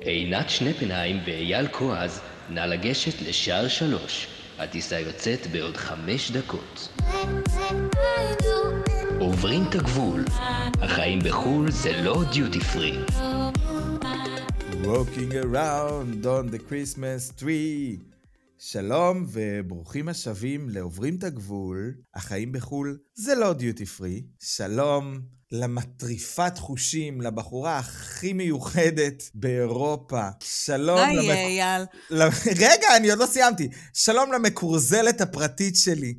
עינת שנפנהיים ואייל כועז, נא לגשת לשער שלוש. הטיסה יוצאת בעוד חמש דקות. עוברים את הגבול. החיים בחו"ל זה לא דיוטי פרי. Walking around on the Christmas tree. שלום וברוכים השבים לעוברים את הגבול, החיים בחו"ל זה לא דיוטי פרי. שלום למטריפת חושים, לבחורה הכי מיוחדת באירופה. שלום היי, אייל. רגע, אני עוד לא סיימתי. שלום למקורזלת הפרטית שלי.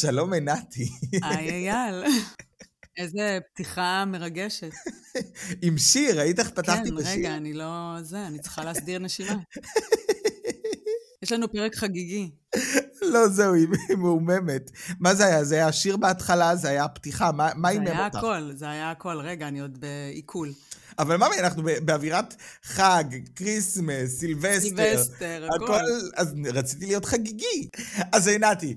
שלום עינתי. היי, אייל. איזה פתיחה מרגשת. עם שיר, ראית איך פתחתי כן, בשיר? רגע, אני לא... זה, אני צריכה להסדיר נשימה. יש לנו פרק חגיגי. לא, זהו, היא מהוממת. מה זה היה? זה היה השיר בהתחלה, זה היה הפתיחה, מה מה זה הימם היה אותך? הכל, זה היה הכל. רגע, אני עוד בעיכול. אבל ממי, אנחנו באווירת חג, כריסמס, סילבסטר. סילבסטר, הכל. אז רציתי להיות חגיגי. אז עינתי,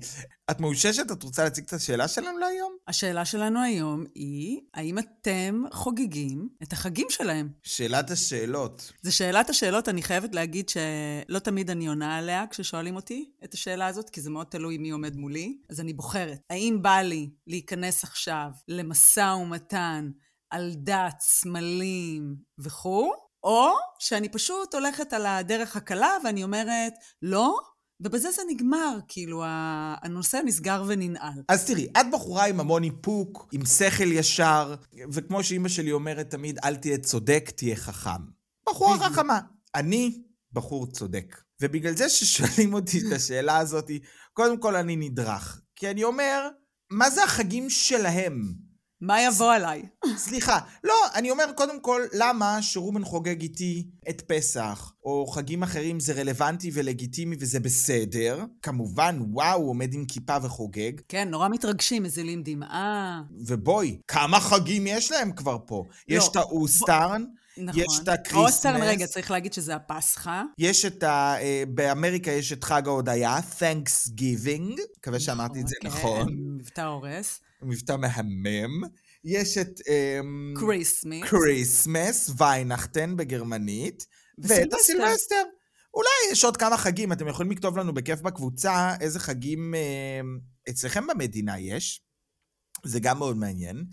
את מאוששת? את רוצה להציג את השאלה שלנו להיום? השאלה שלנו היום היא, האם אתם חוגגים את החגים שלהם? שאלת השאלות. זו שאלת השאלות, אני חייבת להגיד שלא תמיד אני עונה עליה כששואלים אותי את השאלה הזאת, כי זה מאוד תלוי מי עומד מולי. אז אני בוחרת. האם בא לי להיכנס עכשיו למשא ומתן על דת, סמלים וכו', או שאני פשוט הולכת על הדרך הקלה ואני אומרת, לא, ובזה זה נגמר, כאילו, הנושא נסגר וננעל. אז תראי, את בחורה עם המון איפוק, עם שכל ישר, וכמו שאימא שלי אומרת תמיד, אל תהיה צודק, תהיה חכם. בחורה. חכמה. אני בחור צודק. ובגלל זה ששואלים אותי את השאלה הזאת, קודם כל אני נדרך. כי אני אומר, מה זה החגים שלהם? מה יבוא עליי? סליחה, לא, אני אומר קודם כל, למה שרומן חוגג איתי את פסח, או חגים אחרים זה רלוונטי ולגיטימי וזה בסדר? כמובן, וואו, הוא עומד עם כיפה וחוגג. כן, נורא מתרגשים, מזילים דמעה. ובואי, כמה חגים יש להם כבר פה? לא, יש את ה Ostern, נכון. יש את הקריסמס. Ostern, רגע, צריך להגיד שזה הפסחא. יש את ה... אה, באמריקה יש את חג ההודיה, Thanksgiving, מקווה שאמרתי את זה כן, נכון, מבטא הורס. מבטא מהמם. יש את אמ, קריסמס. כריסמס, Weihnachten בגרמנית, ואת. הסילבסטר. אולי יש עוד כמה חגים, אתם יכולים לכתוב לנו בכיף בקבוצה איזה חגים אמ, אצלכם במדינה יש. זה גם מאוד מעניין.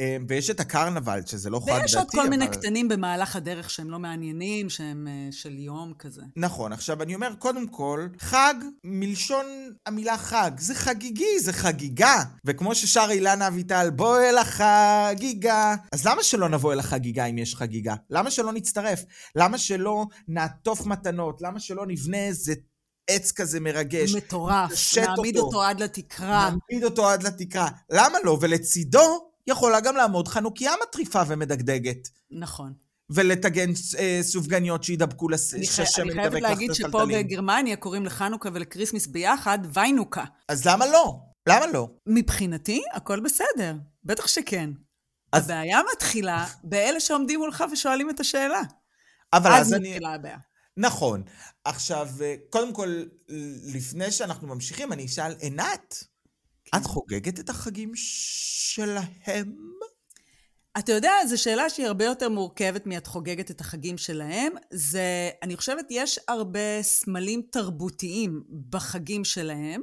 אמ, ויש את הקרנבל, שזה לא חג דתי, ויש עוד כל מיני אבל- קטנים במהלך הדרך שהם לא מעניינים, שהם אה, של יום כזה. נכון, עכשיו אני אומר, קודם כל, חג מלשון המילה חג, זה חגיגי, זה חגיגה. וכמו ששר אילנה אביטל, בוא אל החגיגה. אז למה שלא נבוא אל החגיגה אם יש חגיגה? למה שלא נצטרף? למה שלא נעטוף מתנות? למה שלא נבנה איזה עץ כזה מרגש? מטורף. נעמיד אותו. אותו עד לתקרה. נעמיד אותו עד לתקרה. למה לא? ולצידו יכולה גם לעמוד חנוכיה מטריפה ומדגדגת. נכון. ולטגן אה, סופגניות שידבקו לס... אני חי- אני חייבת להגיד שפה. בגרמניה קוראים לחנוכה ולקריסמס ביחד ויינוקה. אז למה לא? למה לא? מבחינתי, הכל בסדר. בטח שכן. אז- הבעיה מתחילה באלה שעומדים מולך ושואלים את השאלה. אבל אז אז אני... מתחילה הבעיה. נכון. עכשיו, אה, קודם כל, לפני שאנחנו ממשיכים, אני אשאל, עינת, כן. את חוגגת את החגים שלהם? אתה יודע, זו שאלה שהיא הרבה יותר מורכבת מאת חוגגת את החגים שלהם. זה, אני חושבת, יש הרבה סמלים תרבותיים בחגים שלהם,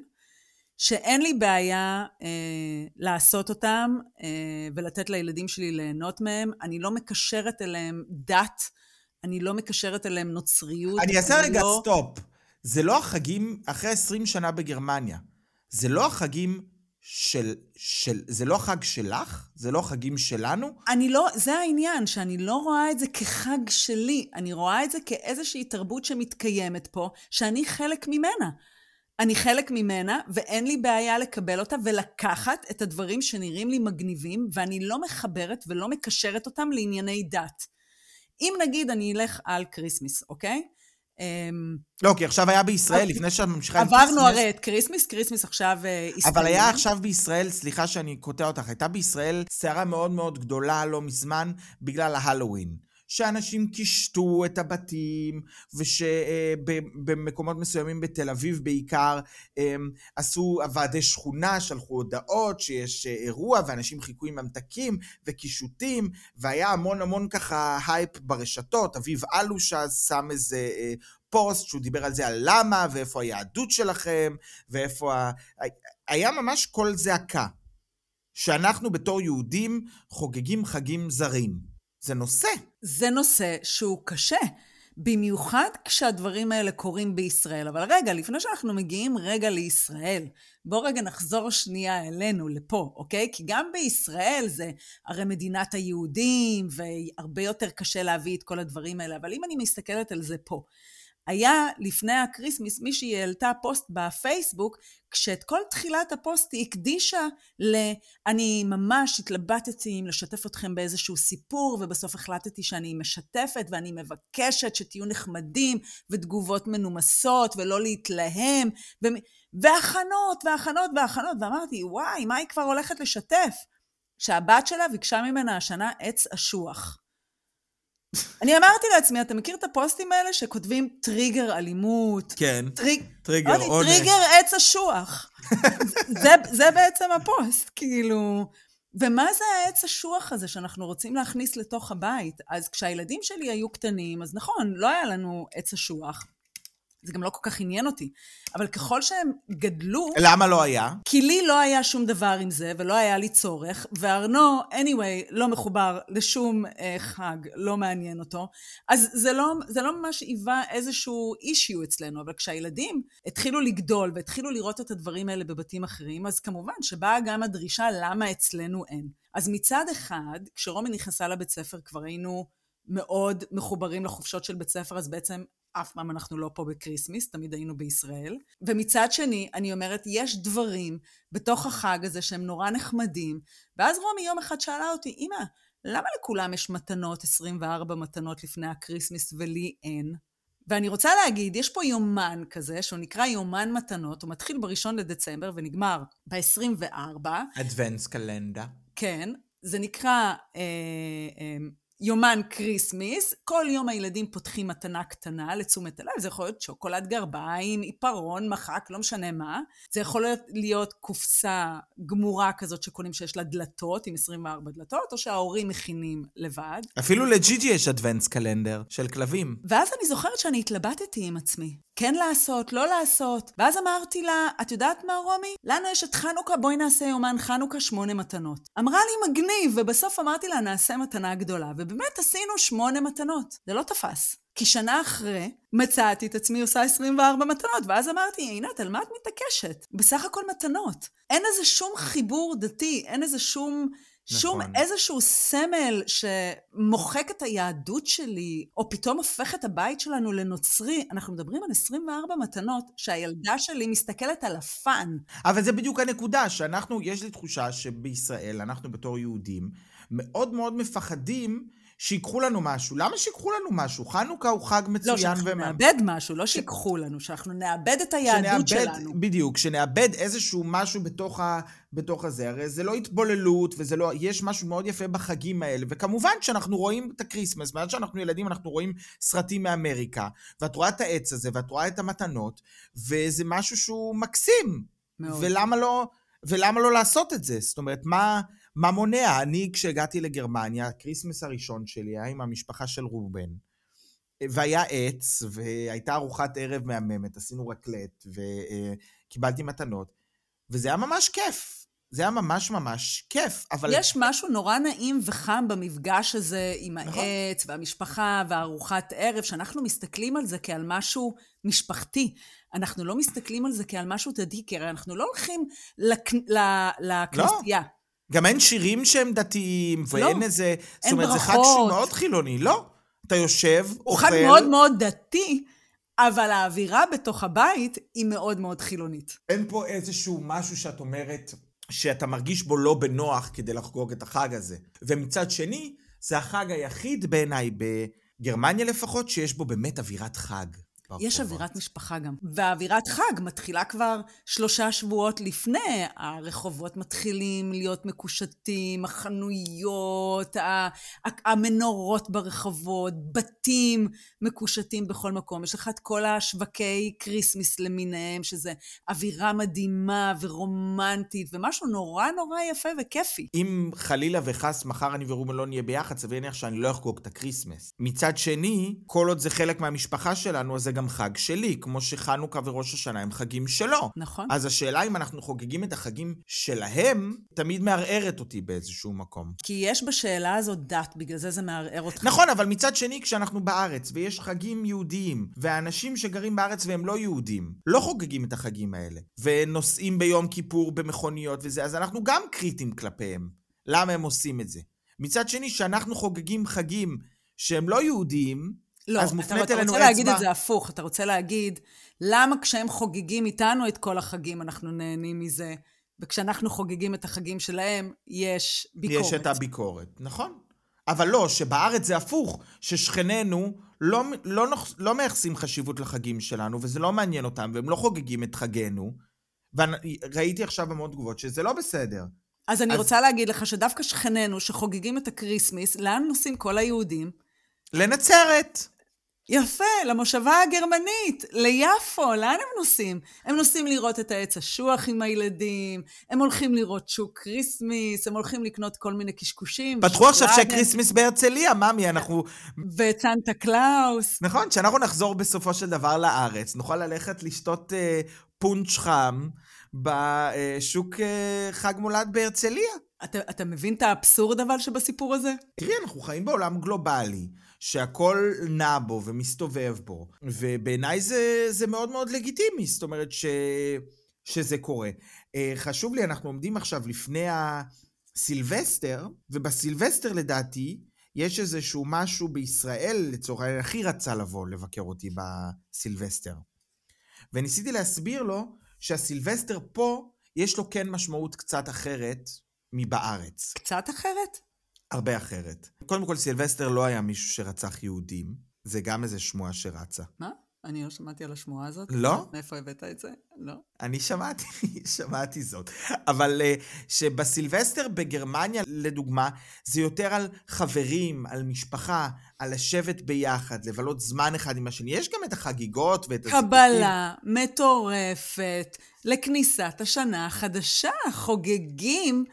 שאין לי בעיה אה, לעשות אותם אה, ולתת לילדים שלי ליהנות מהם. אני לא מקשרת אליהם דת, אני לא מקשרת אליהם נוצריות. אני אעשה רגע לא... סטופ. זה לא החגים, אחרי 20 שנה בגרמניה, זה לא החגים של, של... זה לא החג שלך? זה לא החגים שלנו? אני לא, זה העניין, שאני לא רואה את זה כחג שלי, אני רואה את זה כאיזושהי תרבות שמתקיימת פה, שאני חלק ממנה. אני חלק ממנה, ואין לי בעיה לקבל אותה ולקחת את הדברים שנראים לי מגניבים, ואני לא מחברת ולא מקשרת אותם לענייני דת. אם נגיד אני אלך על כריסמס, אוקיי? אמ, לא, כי עכשיו היה בישראל, לפני שאת ממשיכה עם עברנו הרי את כריסמס, כריסמס עכשיו אה, הסתיים. אבל היה עכשיו בישראל, סליחה שאני קוטע אותך, הייתה בישראל סערה מאוד מאוד גדולה לא מזמן בגלל ההלואוין. שאנשים קישטו את הבתים, ושבמקומות מסוימים בתל אביב בעיקר, הם עשו ועדי שכונה, שלחו הודעות שיש אירוע, ואנשים חיכו עם ממתקים וקישוטים, והיה המון המון ככה הייפ ברשתות. אביב אלוש עשה שם איזה אה, פוסט שהוא דיבר על זה, על למה, ואיפה היהדות שלכם, ואיפה ה... היה ממש קול זעקה. שאנחנו בתור יהודים חוגגים חגים זרים. זה נושא. זה נושא שהוא קשה. במיוחד כשהדברים האלה קורים בישראל. אבל רגע, לפני שאנחנו מגיעים רגע לישראל, בואו רגע נחזור שנייה אלינו, לפה, אוקיי? כי גם בישראל זה הרי מדינת היהודים, והרבה יותר קשה להביא את כל הדברים האלה, אבל אם אני מסתכלת על זה פה, היה לפני הקריסמס, מישהי העלתה פוסט בפייסבוק, כשאת כל תחילת הפוסט היא הקדישה ל... אני ממש התלבטתי אם לשתף אתכם באיזשהו סיפור, ובסוף החלטתי שאני משתפת, ואני מבקשת שתהיו נחמדים, ותגובות מנומסות, ולא להתלהם, ו... והכנות, והכנות, והכנות, ואמרתי, וואי, מה היא כבר הולכת לשתף? שהבת שלה ביקשה ממנה השנה עץ אשוח. אני אמרתי לעצמי, אתה מכיר את הפוסטים האלה שכותבים טריגר אלימות? כן, טריג... טריגר אונס. טריגר עץ אשוח. זה, זה בעצם הפוסט, כאילו... ומה זה העץ אשוח הזה שאנחנו רוצים להכניס לתוך הבית? אז כשהילדים שלי היו קטנים, אז נכון, לא היה לנו עץ אשוח. זה גם לא כל כך עניין אותי. אבל ככל שהם גדלו, למה לא היה? כי לי לא היה שום דבר עם זה, ולא היה לי צורך, וארנו, anyway, לא מחובר לשום אה, חג, לא מעניין אותו. אז זה לא, זה לא ממש היווה איזשהו issue אצלנו, אבל כשהילדים התחילו לגדול והתחילו לראות את הדברים האלה בבתים אחרים, אז כמובן שבאה גם הדרישה למה אצלנו אין. אז מצד אחד, כשרומי נכנסה לבית ספר כבר היינו מאוד מחוברים לחופשות של בית ספר, אז בעצם אף פעם אנחנו לא פה בקריסמס, תמיד היינו בישראל. ומצד שני, אני אומרת, יש דברים בתוך החג הזה שהם נורא נחמדים. ואז רומי יום אחד שאלה אותי, אמא, למה לכולם יש מתנות, 24 מתנות לפני הקריסמס ולי אין? ואני רוצה להגיד, יש פה יומן כזה, שהוא נקרא יומן מתנות, הוא מתחיל בראשון לדצמבר ונגמר ב-24. Adventskalender. כן, זה נקרא אה, אה, יומן כריסמס, כל יום הילדים פותחים מתנה קטנה לתשומת הלב, זה יכול להיות שוקולד גרביים, עיפרון, מחק, לא משנה מה. זה יכול להיות, להיות קופסה גמורה כזאת שקונים שיש לה דלתות, עם 24 דלתות, או שההורים מכינים לבד. אפילו לג'יג'י יש אדוונס קלנדר של כלבים. ואז אני זוכרת שאני התלבטתי עם עצמי. כן לעשות, לא לעשות. ואז אמרתי לה, את יודעת מה, רומי? לנו יש את חנוכה, בואי נעשה יומן חנוכה שמונה מתנות. אמרה לי, מגניב, ובסוף אמרתי לה, נעשה מתנה גדולה. ובאמת עשינו שמונה מתנות. זה לא תפס. כי שנה אחרי, מצאתי את עצמי עושה 24 מתנות, ואז אמרתי, עינת, על מה את מתעקשת? בסך הכל מתנות. אין איזה שום חיבור דתי, אין איזה שום... שום נכון. איזשהו סמל שמוחק את היהדות שלי, או פתאום הופך את הבית שלנו לנוצרי. אנחנו מדברים על 24 מתנות שהילדה שלי מסתכלת על הפאן. אבל זה בדיוק הנקודה, שאנחנו, יש לי תחושה שבישראל, אנחנו בתור יהודים, מאוד מאוד מפחדים שיקחו לנו משהו. למה שיקחו לנו משהו? חנוכה הוא חג לא, מצוין. שאנחנו ומה- נאבד משהו, לא שיקחו לנו, שאנחנו נאבד את היהדות שנאבד- שלנו. בדיוק, שנאבד איזשהו משהו בתוך, ה, בתוך הזה. הרי זה לא התבוללות, וזה לא... יש משהו מאוד יפה בחגים האלה. וכמובן שאנחנו רואים את הקריסמס, מאז שאנחנו ילדים אנחנו רואים סרטים מאמריקה, ואת רואה את העץ הזה, ואת רואה את המתנות, וזה משהו שהוא מקסים. מאוד. ולמה לא, ולמה לא לעשות את זה? זאת אומרת, מה, מה מונע? אני, כשהגעתי לגרמניה, הקריסמס הראשון שלי היה עם המשפחה של ראובן. והיה עץ, והייתה ארוחת ערב מהממת, עשינו רקלט, וקיבלתי מתנות, וזה היה ממש כיף. זה היה ממש ממש כיף, אבל... יש משהו נורא נעים וחם במפגש הזה עם נכון. העץ והמשפחה והארוחת ערב, שאנחנו מסתכלים על זה כעל משהו משפחתי. אנחנו לא מסתכלים על זה כעל משהו דתי, כי הרי אנחנו לא הולכים לכ... ל- לכנסייה. גם אין שירים שהם דתיים, ואין לא. איזה... זאת אין אומרת, זה חג ברכות. שהוא מאוד חילוני. לא. אתה יושב, הוא אוכל... חג מאוד מאוד דתי, אבל האווירה בתוך הבית היא מאוד מאוד חילונית. אין פה איזשהו משהו שאת אומרת שאתה מרגיש בו לא בנוח כדי לחגוג את החג הזה. ומצד שני, זה החג היחיד בעיניי, בגרמניה לפחות, שיש בו באמת אווירת חג. ברחובות. יש אווירת משפחה גם. ואווירת חג מתחילה כבר שלושה שבועות לפני. הרחובות מתחילים להיות מקושטים, החנויות, המנורות ברחובות, בתים מקושטים בכל מקום. יש לך את כל השווקי כריסמס למיניהם, שזה אווירה מדהימה ורומנטית, ומשהו נורא נורא יפה וכיפי. אם חלילה וחס מחר אני ורומי לא נהיה ביחד, סביר להניח שאני לא אחגוג את הקריסמס. מצד שני, כל עוד זה חלק מהמשפחה שלנו, אז זה גם חג שלי, כמו שחנוכה וראש השנה הם חגים שלו. נכון? אז השאלה אם אנחנו חוגגים את החגים שלהם, תמיד מערערת אותי באיזשהו מקום. כי יש בשאלה הזאת דת, בגלל זה זה מערער אותך. נכון, אבל מצד שני, כשאנחנו בארץ, ויש חגים יהודיים, והאנשים שגרים בארץ והם לא יהודים, לא חוגגים את החגים האלה, ונוסעים ביום כיפור במכוניות וזה, אז אנחנו גם קריטיים כלפיהם. למה הם עושים את זה? מצד שני, כשאנחנו חוגגים חגים שהם לא יהודיים, לא, אז אתה, מופנית אתה אלינו רוצה להגיד אצבע. את זה הפוך, אתה רוצה להגיד, למה כשהם חוגגים איתנו את כל החגים אנחנו נהנים מזה, וכשאנחנו חוגגים את החגים שלהם, יש ביקורת. יש את הביקורת, נכון. אבל לא, שבארץ זה הפוך, ששכנינו לא, לא, לא מייחסים חשיבות לחגים שלנו, וזה לא מעניין אותם, והם לא חוגגים את חגינו. וראיתי עכשיו המון תגובות שזה לא בסדר. אז אני אז- רוצה להגיד לך שדווקא שכנינו שחוגגים את הקריסמס, לאן נוסעים כל היהודים? לנצרת! יפה, למושבה הגרמנית, ליפו, לאן הם נוסעים? הם נוסעים לראות את העץ אשוח עם הילדים, הם הולכים לראות שוק כריסמס, הם הולכים לקנות כל מיני קשקושים. פתחו עכשיו ושוקולדים, שוק כריסמס בהרצליה, ממי, אנחנו... ואת סנטה קלאוס. נכון, כשאנחנו נחזור בסופו של דבר לארץ, נוכל ללכת לשתות אה, פונץ' חם בשוק אה, חג מולד בהרצליה. אתה, אתה מבין את האבסורד אבל שבסיפור הזה? תראי, אנחנו חיים בעולם גלובלי, שהכל נע בו ומסתובב בו, ובעיניי זה, זה מאוד מאוד לגיטימי, זאת אומרת ש, שזה קורה. אה, חשוב לי, אנחנו עומדים עכשיו לפני הסילבסטר, ובסילבסטר לדעתי, יש איזשהו משהו בישראל, לצורך העניין, אחי רצה לבוא לבקר אותי בסילבסטר. וניסיתי להסביר לו שהסילבסטר פה, יש לו כן משמעות קצת אחרת מבארץ. קצת אחרת? הרבה אחרת. קודם כל, סילבסטר לא היה מישהו שרצח יהודים. זה גם איזה שמועה שרצה. מה? אני לא שמעתי על השמועה הזאת. לא? מאיפה הבאת את זה? לא. אני שמעתי, שמעתי זאת. אבל uh, שבסילבסטר בגרמניה, לדוגמה, זה יותר על חברים, על משפחה, על לשבת ביחד, לבלות זמן אחד עם השני. יש גם את החגיגות ואת הסיפוקים. קבלה מטורפת לכניסת השנה החדשה. חוגגים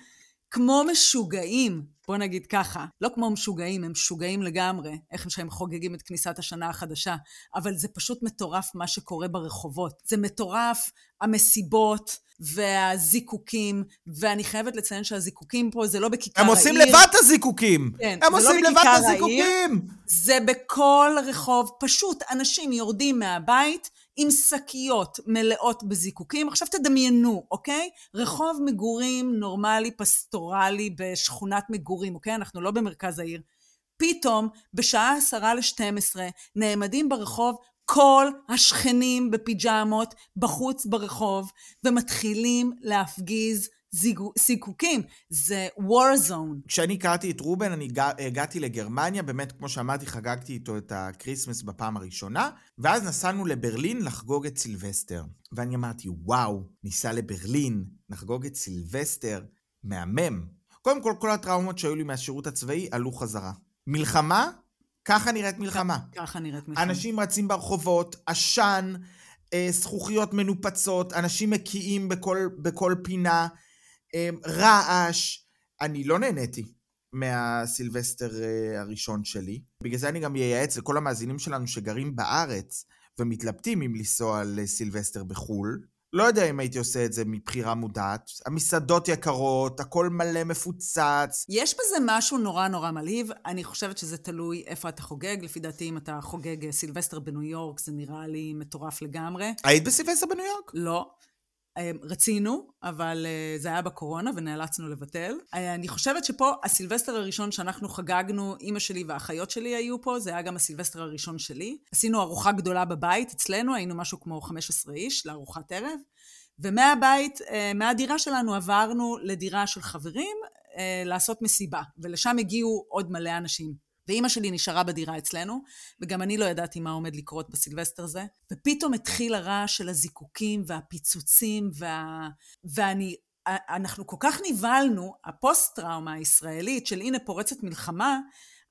כמו משוגעים. בוא נגיד ככה, לא כמו משוגעים, הם משוגעים לגמרי, איך שהם חוגגים את כניסת השנה החדשה, אבל זה פשוט מטורף מה שקורה ברחובות. זה מטורף המסיבות והזיקוקים, ואני חייבת לציין שהזיקוקים פה זה לא בכיכר הם העיר. עושים לבד את הזיקוקים! כן, הם לא עושים לבד בכיכר את הזיקוקים! זה בכל רחוב, פשוט אנשים יורדים מהבית עם שקיות מלאות בזיקוקים. עכשיו תדמיינו, אוקיי? רחוב מגורים נורמלי, פסטורלי, בשכונת מגורים, אוקיי? אנחנו לא במרכז העיר. פתאום, בשעה עשרה ל-12, נעמדים ברחוב כל השכנים בפיג'מות בחוץ ברחוב, ומתחילים להפגיז זיגו, זיקוקים. זה war zone. כשאני הכרתי את רובן, אני הגע, הגעתי לגרמניה, באמת, כמו שאמרתי, חגגתי איתו את הקריסמס בפעם הראשונה, ואז נסענו לברלין לחגוג את סילבסטר. ואני אמרתי, וואו, ניסע לברלין, נחגוג את סילבסטר, מהמם. קודם כל, כל הטראומות שהיו לי מהשירות הצבאי עלו חזרה. מלחמה, ככה נראית מלחמה. ככה נראית מלחמה. אנשים רצים ברחובות, עשן, אה, זכוכיות מנופצות, אנשים מקיאים בכל, בכל פינה, רעש. אני לא נהניתי מהסילבסטר אה, הראשון שלי. בגלל זה אני גם אייעץ לכל המאזינים שלנו שגרים בארץ ומתלבטים אם לנסוע לסילבסטר בחו"ל. לא יודע אם הייתי עושה את זה מבחירה מודעת. המסעדות יקרות, הכל מלא מפוצץ. יש בזה משהו נורא נורא מלהיב. אני חושבת שזה תלוי איפה אתה חוגג. לפי דעתי, אם אתה חוגג אה, סילבסטר בניו יורק, זה נראה לי מטורף לגמרי. היית בסילבסטר בניו יורק? לא. אה, רצינו, אבל אה, זה היה בקורונה ונאלצנו לבטל. אה, אני חושבת שפה הסילבסטר הראשון שאנחנו חגגנו, אימא שלי והאחיות שלי היו פה, זה היה גם הסילבסטר הראשון שלי. עשינו ארוחה גדולה בבית אצלנו, היינו משהו כמו 15 איש לארוחת ערב. ומהבית, אה, מהדירה שלנו עברנו לדירה של חברים לעשות מסיבה, ולשם הגיעו עוד מלא אנשים. ואימא שלי נשארה בדירה אצלנו, וגם אני לא ידעתי מה עומד לקרות בסילבסטר הזה. ופתאום התחיל הרעש של הזיקוקים והפיצוצים, וה... ואני... אנחנו כל כך נבהלנו, הפוסט-טראומה הישראלית של הנה פורצת מלחמה,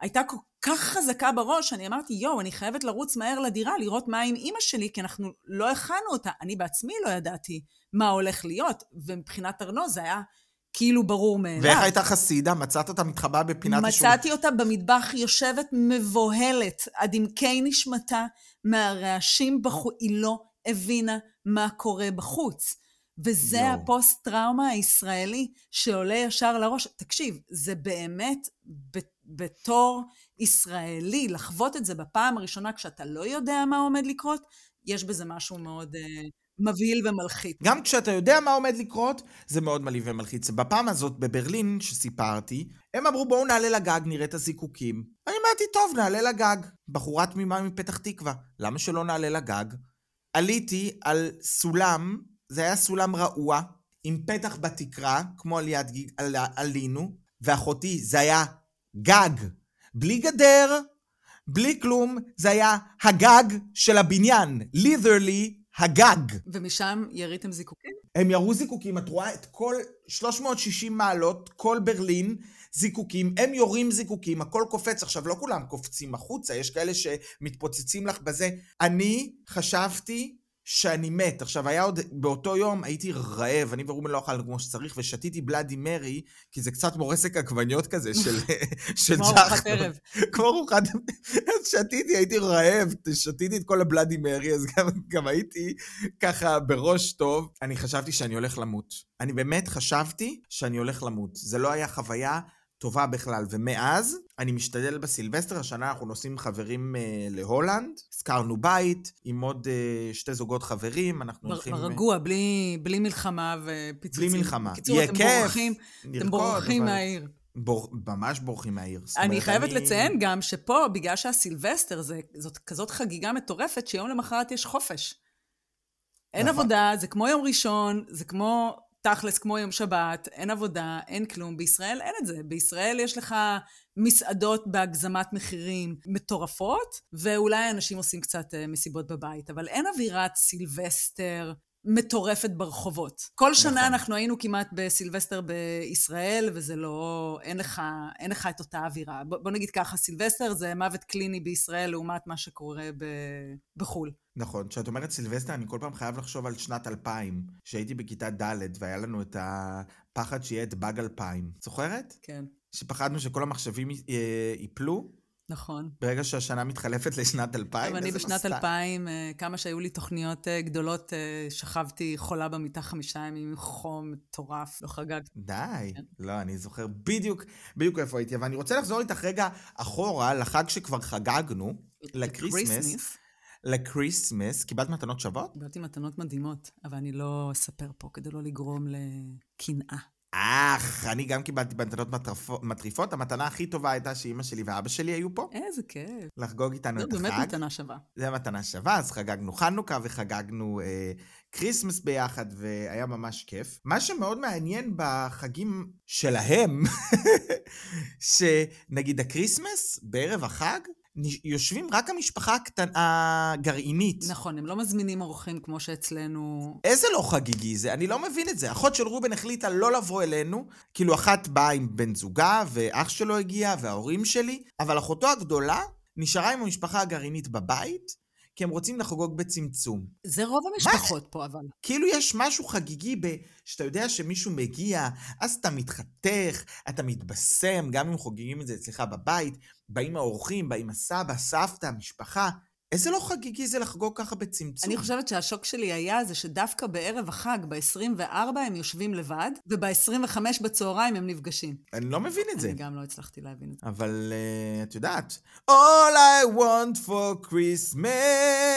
הייתה כל כך חזקה בראש, שאני אמרתי, יואו, אני חייבת לרוץ מהר לדירה, לראות מה עם אימא שלי, כי אנחנו לא הכנו אותה. אני בעצמי לא ידעתי מה הולך להיות, ומבחינת ארנו זה היה כאילו ברור מאליו. ואיך הייתה חסידה? מצאת אותה מתחבאה בפינת השול? מצאתי אותה במטבח יושבת מבוהלת עד עמקי נשמתה מהרעשים בחוץ. היא לא הבינה מה קורה בחוץ. וזה יו. הפוסט-טראומה הישראלי שעולה ישר לראש. תקשיב, זה באמת, בתור ישראלי, לחוות את זה בפעם הראשונה כשאתה לא יודע מה עומד לקרות, יש בזה משהו מאוד... מבהיל ומלחיץ. גם כשאתה יודע מה עומד לקרות, זה מאוד מלהיב ומלחיץ. בפעם הזאת בברלין, שסיפרתי, הם אמרו בואו נעלה לגג, נראה את הזיקוקים. אני אמרתי, טוב, נעלה לגג. בחורה תמימה מפתח תקווה, למה שלא נעלה לגג? עליתי על סולם, זה היה סולם רעוע, עם פתח בתקרה, כמו על יד על, עלינו, ואחותי, זה היה גג. בלי גדר, בלי כלום, זה היה הגג של הבניין. לית'רלי, הגג. ומשם יריתם זיקוקים? הם ירו זיקוקים, את רואה את כל 360 מעלות, כל ברלין, זיקוקים, הם יורים זיקוקים, הכל קופץ. עכשיו, לא כולם קופצים החוצה, יש כאלה שמתפוצצים לך בזה. אני חשבתי שאני מת. עכשיו, היה עוד, באותו יום הייתי רעב, אני ורומן לא אכלנו כמו שצריך, ושתיתי בלאדי מרי, כי זה קצת מורסק עגבניות כזה של של כמו ארוחת ערב. כמו ארוחת... אז שתיתי, הייתי רעב, שתיתי את כל הבלאדי מרי, אז גם, גם הייתי ככה בראש טוב. אני חשבתי שאני הולך למות. אני באמת חשבתי שאני הולך למות. זה לא היה חוויה טובה בכלל. ומאז, אני משתדל בסילבסטר, השנה אנחנו נוסעים חברים אה, להולנד, הזכרנו בית עם עוד אה, שתי זוגות חברים, אנחנו בר, הולכים... ברגוע, אה... בלי, בלי מלחמה ופיצוצים. בלי מלחמה. בקיצור, יהיה כיף, בורחים, נרקוד, אתם בורחים אבל... מהעיר. בור, ממש בורחים מהעיר. אני חייבת אני... לציין גם שפה, בגלל שהסילבסטר זה, זאת כזאת חגיגה מטורפת, שיום למחרת יש חופש. אין נכון. עבודה, זה כמו יום ראשון, זה כמו תכלס, כמו יום שבת, אין עבודה, אין כלום. בישראל אין את זה. בישראל יש לך מסעדות בהגזמת מחירים מטורפות, ואולי אנשים עושים קצת uh, מסיבות בבית, אבל אין אווירת סילבסטר מטורפת ברחובות. כל שנה נכון. אנחנו היינו כמעט בסילבסטר בישראל, וזה לא... אין לך, אין לך את אותה אווירה. ב, בוא נגיד ככה, סילבסטר זה מוות קליני בישראל לעומת מה שקורה ב, בחו"ל. נכון, כשאת אומרת סילבסטר, אני כל פעם חייב לחשוב על שנת 2000, שהייתי בכיתה ד' והיה לנו את הפחד שיהיה את באג 2000. זוכרת? כן. שפחדנו שכל המחשבים ייפלו, נכון. ברגע שהשנה מתחלפת לשנת 2000, איזה אני בשנת 2000, אה, כמה שהיו לי תוכניות אה, גדולות, אה, שכבתי חולה במיטה חמישה ימים חום מטורף, לא חגגתי. די. כן. לא, אני זוכר בדיוק, בדיוק איפה הייתי. אבל אני רוצה לחזור איתך רגע אחורה, לחג שכבר חגגנו, לקריסמס. לקריסמס, קיבלת מתנות שוות? קיבלתי מתנות מדהימות, אבל אני לא אספר פה כדי לא לגרום לקנאה. אך, אני גם קיבלתי מתנות מטריפות. המתנה הכי טובה הייתה שאימא שלי ואבא שלי היו פה. איזה כיף. לחגוג איתנו את החג. זו באמת מתנה שווה. זה מתנה שווה, אז חגגנו חנוכה וחגגנו אה, כריסמס ביחד, והיה ממש כיף. מה שמאוד מעניין בחגים שלהם, שנגיד הכריסמס, בערב החג, יושבים רק המשפחה הקטנה, הגרעינית. נכון, הם לא מזמינים אורחים כמו שאצלנו... איזה לא חגיגי זה? אני לא מבין את זה. אחות של רובן החליטה לא לבוא אלינו, כאילו אחת באה עם בן זוגה, ואח שלו הגיע, וההורים שלי, אבל אחותו הגדולה נשארה עם המשפחה הגרעינית בבית, כי הם רוצים לחגוג בצמצום. זה רוב המשפחות מה? פה, אבל. כאילו יש משהו חגיגי ב... שאתה יודע שמישהו מגיע, אז אתה מתחתך, אתה מתבשם, גם אם חוגגים את זה אצלך בבית, באים האורחים, באים הסבא, סבתא, המשפחה. איזה לא חגיגי זה לחגוג ככה בצמצום. אני חושבת שהשוק שלי היה זה שדווקא בערב החג, ב-24 הם יושבים לבד, וב-25 בצהריים הם נפגשים. אני לא מבין את זה. אני גם לא הצלחתי להבין את זה. אבל uh, את יודעת, All I want for Christmas.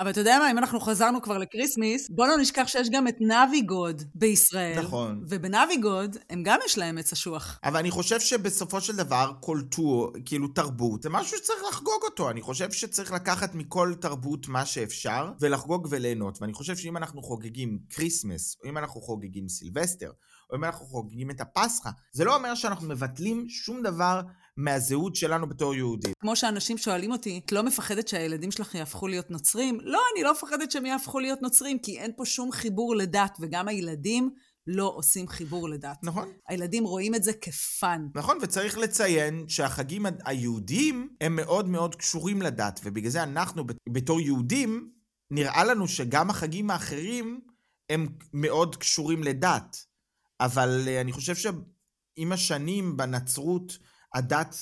אבל אתה יודע מה, אם אנחנו חזרנו כבר לקריסמיס, בוא לא נשכח שיש גם את נובי גוד בישראל. נכון. ובנובי גוד, הם גם יש להם עץ אשוח. אבל אני חושב שבסופו של דבר, Kultur, כאילו תרבות, זה משהו שצריך לחגוג אותו. אני חושב שצריך לקחת מכל תרבות מה שאפשר, ולחגוג וליהנות. ואני חושב שאם אנחנו חוגגים כריסמס, או אם אנחנו חוגגים סילבסטר, או אם אנחנו חוגגים את הפסחא. זה לא אומר שאנחנו מבטלים שום דבר מהזהות שלנו בתור יהודים. כמו שאנשים שואלים אותי, את לא מפחדת שהילדים שלך יהפכו להיות נוצרים? לא, אני לא מפחדת שהם יהפכו להיות נוצרים, כי אין פה שום חיבור לדת, וגם הילדים לא עושים חיבור לדת. נכון. הילדים רואים את זה כפאן. נכון, וצריך לציין שהחגים היהודיים הם מאוד מאוד קשורים לדת, ובגלל זה אנחנו בת- בתור יהודים, נראה לנו שגם החגים האחרים הם מאוד קשורים לדת. אבל אה, אני חושב שעם השנים בנצרות, הדת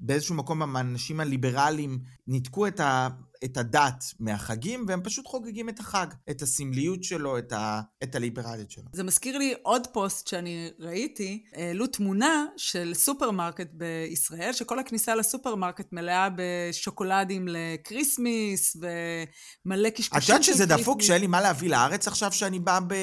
באיזשהו מקום האנשים הליברליים ניתקו את, ה, את הדת מהחגים, והם פשוט חוגגים את החג, את הסמליות שלו, את, ה, את הליברליות שלו. זה מזכיר לי עוד פוסט שאני ראיתי, העלו תמונה של סופרמרקט בישראל, שכל הכניסה לסופרמרקט מלאה בשוקולדים לקריסמיס, ומלא את קשקושים יודעת שזה דפוק. שאין לי מה להביא לארץ עכשיו שאני בא ב...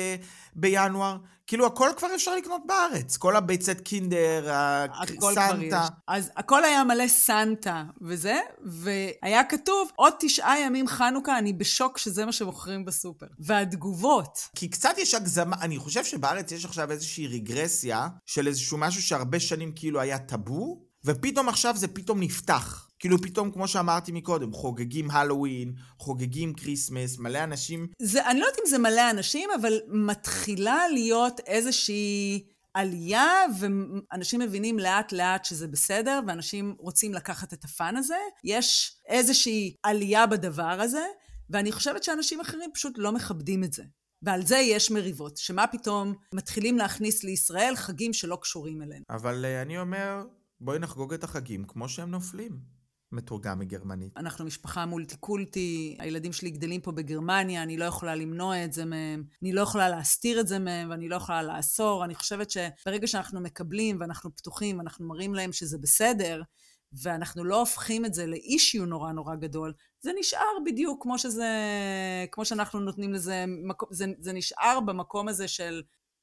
בינואר? כאילו הכל כבר אפשר לקנות בארץ. כל הביצת קינדר. הסנטה. אז הכל היה מלא סנטה וזה, והיה כתוב, עוד תשעה ימים חנוכה, אני בשוק שזה מה שמוכרים בסופר. והתגובות, כי קצת יש הגזמה, אני חושב שבארץ יש עכשיו איזושהי רגרסיה של איזשהו משהו שהרבה שנים כאילו היה טאבו, ופתאום עכשיו זה פתאום נפתח. כאילו פתאום, כמו שאמרתי מקודם, חוגגים הלואוין, חוגגים כריסמס, מלא אנשים... זה, אני לא יודעת אם זה מלא אנשים, אבל מתחילה להיות איזושהי עלייה, ואנשים מבינים לאט לאט שזה בסדר, ואנשים רוצים לקחת את הפאן הזה. יש איזושהי עלייה בדבר הזה, ואני חושבת שאנשים אחרים פשוט לא מכבדים את זה. ועל זה יש מריבות, שמה פתאום מתחילים להכניס לישראל חגים שלא קשורים אלינו. אבל uh, אני אומר, בואי נחגוג את החגים כמו שהם נופלים. מתורגם מגרמנית. אנחנו משפחה מולטי קולטי, הילדים שלי גדלים פה בגרמניה, אני לא יכולה למנוע את זה מהם, אני לא יכולה להסתיר את זה מהם, ואני לא יכולה לאסור. אני חושבת שברגע שאנחנו מקבלים ואנחנו פתוחים, ואנחנו מראים להם שזה בסדר, ואנחנו לא הופכים את זה לאישיו נורא נורא גדול, זה נשאר בדיוק כמו שזה, כמו שאנחנו נותנים לזה, זה, זה נשאר במקום הזה של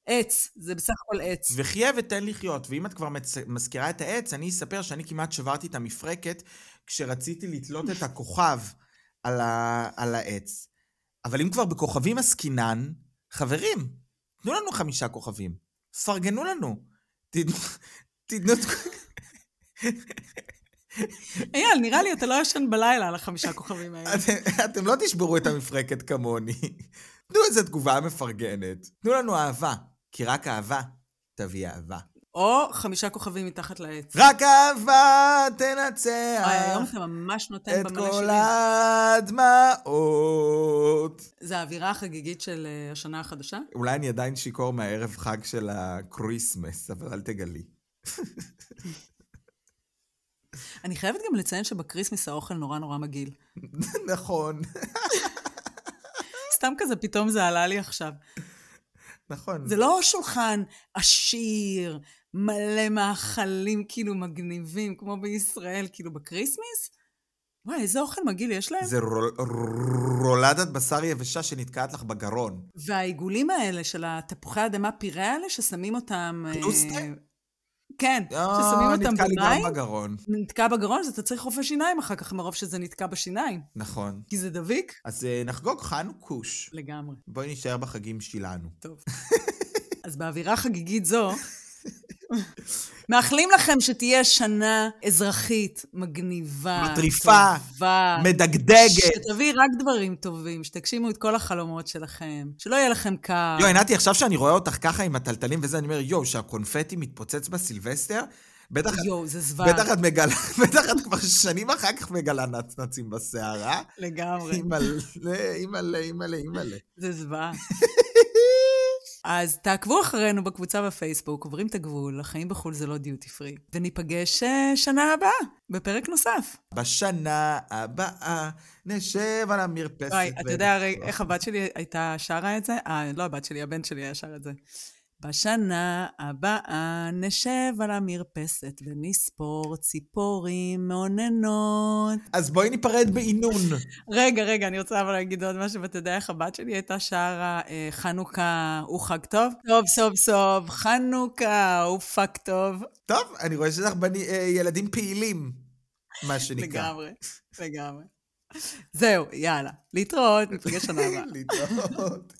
עץ, זה בסך הכל עץ. וחיה ותן לחיות. ואם את כבר. מזכירה את העץ, אני אספר שאני כמעט שברתי את המפרקת כשרציתי לתלות את הכוכב על, ה... על העץ. אבל אם כבר בכוכבים עסקינן, חברים, תנו לנו חמישה כוכבים. פרגנו לנו. תתנו... אייל, נראה לי אתה לא ישן בלילה על החמישה כוכבים האלה. אתם, אתם לא תשברו את המפרקת כמוני. תנו איזה תגובה מפרגנת. תנו לנו אהבה, כי רק אהבה תביא אהבה. או חמישה כוכבים מתחת לעץ. רק אהבה תנצח וואי, היום אתה ממש נותן את במה כל שלי. הדמעות. זה האווירה החגיגית של אה, השנה החדשה? אולי אני עדיין שיכור מהערב חג של הקריסמס, אבל אל תגלי. אני חייבת גם לציין שבקריסמס האוכל נורא נורא מגעיל. נכון, סתם כזה, פתאום זה עלה לי עכשיו. נכון. זה לא שולחן עשיר, מלא מאכלים כאילו מגניבים, כמו בישראל, כאילו בקריסמס? וואי, איזה אוכל מגעיל יש להם? זה רול- רולדת בשר יבשה שנתקעת לך בגרון. והעיגולים האלה של התפוחי האדמה פירה האלה, ששמים אותם... אה, Klöße? כן, אה, ששמים אותם נתקע לי במים, גם בגרון. נתקע בגרון, אז אתה צריך רופא שיניים אחר כך, מרוב שזה נתקע בשיניים. נכון. כי זה דביק? אז אה, נחגוג חנוכוש. לגמרי. בואי נישאר בחגים שלנו. טוב. אז באווירה חגיגית זו, מאחלים לכם שתהיה שנה אזרחית, מגניבה, מטריפה, טובה, מדגדגת. שתביא רק דברים טובים, שתגשימו את כל החלומות שלכם, שלא יהיה לכם קר. יואי, נתי, עכשיו שאני רואה אותך ככה עם הטלטלים וזה, אני אומר, יואו, שהקונפטי מתפוצץ בסילבסטר, בטח... יואו, זה זוועה. בטח את מגלה, בטח את כבר שנים אחר כך מגלה נצנצים בשיער, אה? לגמרי. אימא'לה, אימא'לה, אימא'לה, אימא'לה. זה זוועה. אז תעקבו אחרינו בקבוצה בפייסבוק, עוברים את הגבול, החיים בחו"ל זה לא דיוטי פרי. וניפגש אה, שנה הבאה, בפרק נוסף. בשנה הבאה נשב על המרפסת. וואי, אתה יודע הרי איך הבת שלי הייתה שרה את זה? אה, לא הבת שלי, הבן שלי היה שר את זה. בשנה הבאה נשב על המרפסת ונספור ציפורים מאוננות. אז בואי ניפרד בעינון. רגע, רגע, אני רוצה אבל להגיד עוד משהו, ואתה יודע איך הבת שלי הייתה שרה אה, חנוכה הוא חג טוב? טוב, סוף סוף, חנוכה הוא fuck טוב. טוב, אני רואה שיש לך בני- אה, ילדים פעילים, מה שנקרא. לגמרי, לגמרי. זהו, יאללה. להתראות, ניפגש שנה הבאה. להתראות.